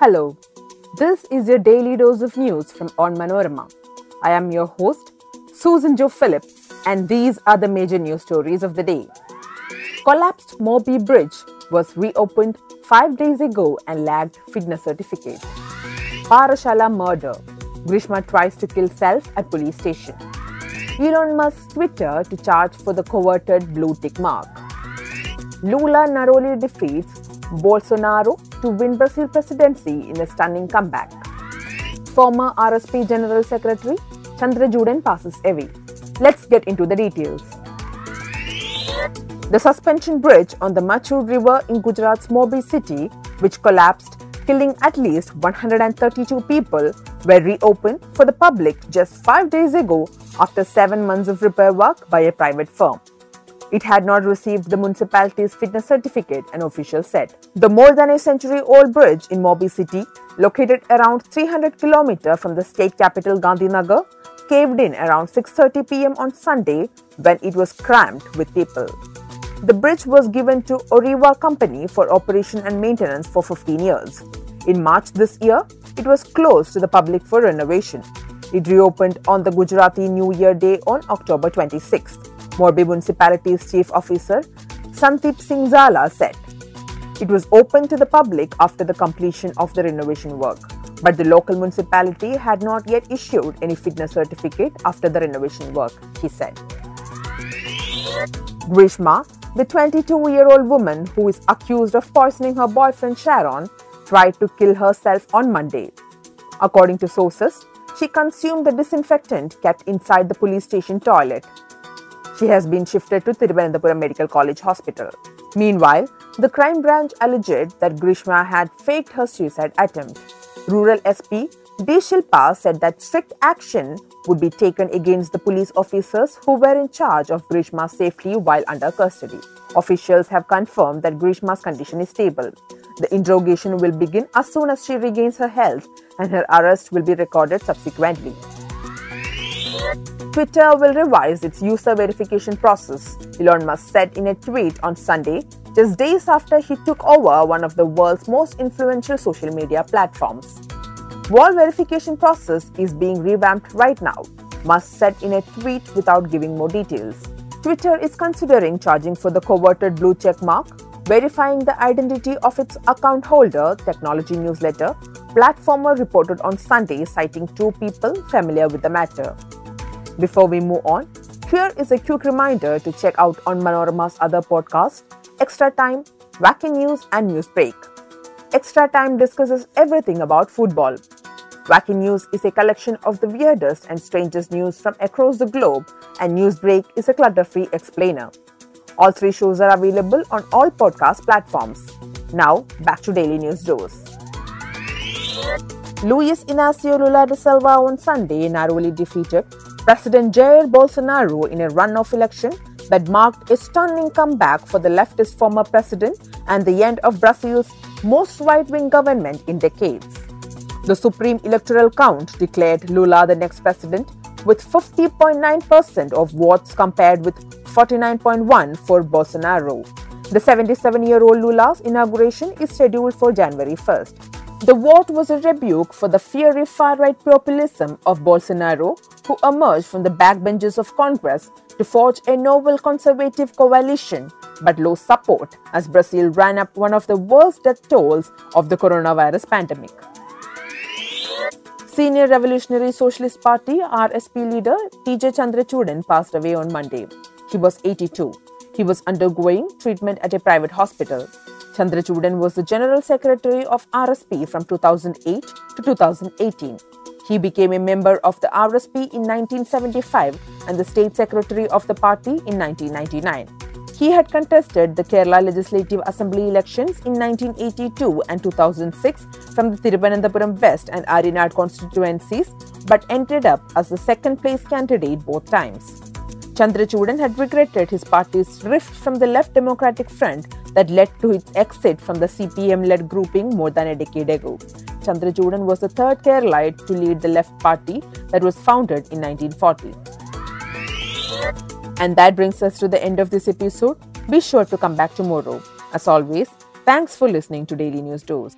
Hello, this is your daily dose of news from Onmanorama. I am your host, Susan Joe Phillip, and these are the major news stories of the day. Collapsed Morbi Bridge was reopened five days ago and lagged fitness certificate. Parassala murder. Grishma tries to kill self at police station. Elon Musk's Twitter to charge for the coveted blue tick mark. Lula narrowly defeats Bolsonaro to win Brazil presidency in a stunning comeback. Former RSP General Secretary Chandrachoodan passes away. Let's get into the details. The suspension bridge on the Machchhu River in Gujarat's Morbi city, which collapsed, killing at least 132 people, were reopened for the public just five days ago after seven months of repair work by a private firm. It had not received the municipality's fitness certificate, an official said. The more than a century old bridge in Morbi city, located around 300 km from the state capital Gandhinagar, caved in around 6:30 pm on Sunday when it was crammed with people. The bridge was given to Oreva Company for operation and maintenance for 15 years. In March this year, it was closed to the public for renovation. It reopened on the Gujarati New Year Day on October 26th. Morbi Municipality's Chief Officer Sandeep Singh Zala said. It was open to the public after the completion of the renovation work, but the local municipality had not yet issued any fitness certificate after the renovation work, he said. Grishma, the 22 year old woman who is accused of poisoning her boyfriend Sharon, tried to kill herself on Monday. According to sources, she consumed the disinfectant kept inside the police station toilet. She has been shifted to Thiruvananthapuram Medical College Hospital. Meanwhile, the crime branch alleged that Grishma had faked her suicide attempt. Rural SP D. Shilpa said that strict action would be taken against the police officers who were in charge of Grishma's safety while under custody. Officials have confirmed that Grishma's condition is stable. The interrogation will begin as soon as she regains her health and her arrest will be recorded subsequently. Twitter will revise its user verification process, Elon Musk said in a tweet on Sunday, just days after he took over one of the world's most influential social media platforms. Wall verification process is being revamped right now, Musk said in a tweet without giving more details. Twitter is considering charging for the coveted blue check mark, verifying the identity of its account holder, Technology Newsletter, Platformer reported on Sunday, citing two people familiar with the matter. Before we move on, here is a quick reminder to check out Onmanorama's other podcasts, Extra Time, Wacky News, and Newsbreak. Extra Time discusses everything about football. Wacky News is a collection of the weirdest and strangest news from across the globe, and Newsbreak is a clutter free explainer. All three shows are available on all podcast platforms. Now, back to Daily News Dose. Luis Inacio Lula da Silva on Sunday narrowly defeated President Jair Bolsonaro in a runoff election that marked a stunning comeback for the leftist former president and the end of Brazil's most right wing government in decades. The Supreme Electoral Court declared Lula the next president with 50.9% of votes compared with 49.1 for Bolsonaro. The 77 year old Lula's inauguration is scheduled for January 1st. The vote was a rebuke for the fiery far right populism of Bolsonaro, who emerged from the backbenches of Congress to forge a novel conservative coalition but lost support as Brazil ran up one of the worst death tolls of the coronavirus pandemic. Senior Revolutionary Socialist Party RSP leader TJ Chandrachoodan passed away on Monday. He was 82. He was undergoing treatment at a private hospital. Chandrachoodan was the General Secretary of RSP from 2008 to 2018. He became a member of the RSP in 1975 and the State Secretary of the party in 1999. He had contested the Kerala Legislative Assembly elections in 1982 and 2006 from the Thiruvananthapuram West and Aryanad constituencies, but ended up as the second place candidate both times. Chandrachoodan had regretted his party's rift from the Left Democratic Front that led to its exit from the CPM led grouping more than a decade ago. Chandrachoodan was the third Keralaite to lead the Left Party that was founded in 1940. And that brings us to the end of this episode. Be sure to come back tomorrow. As always, thanks for listening to Daily News Dose.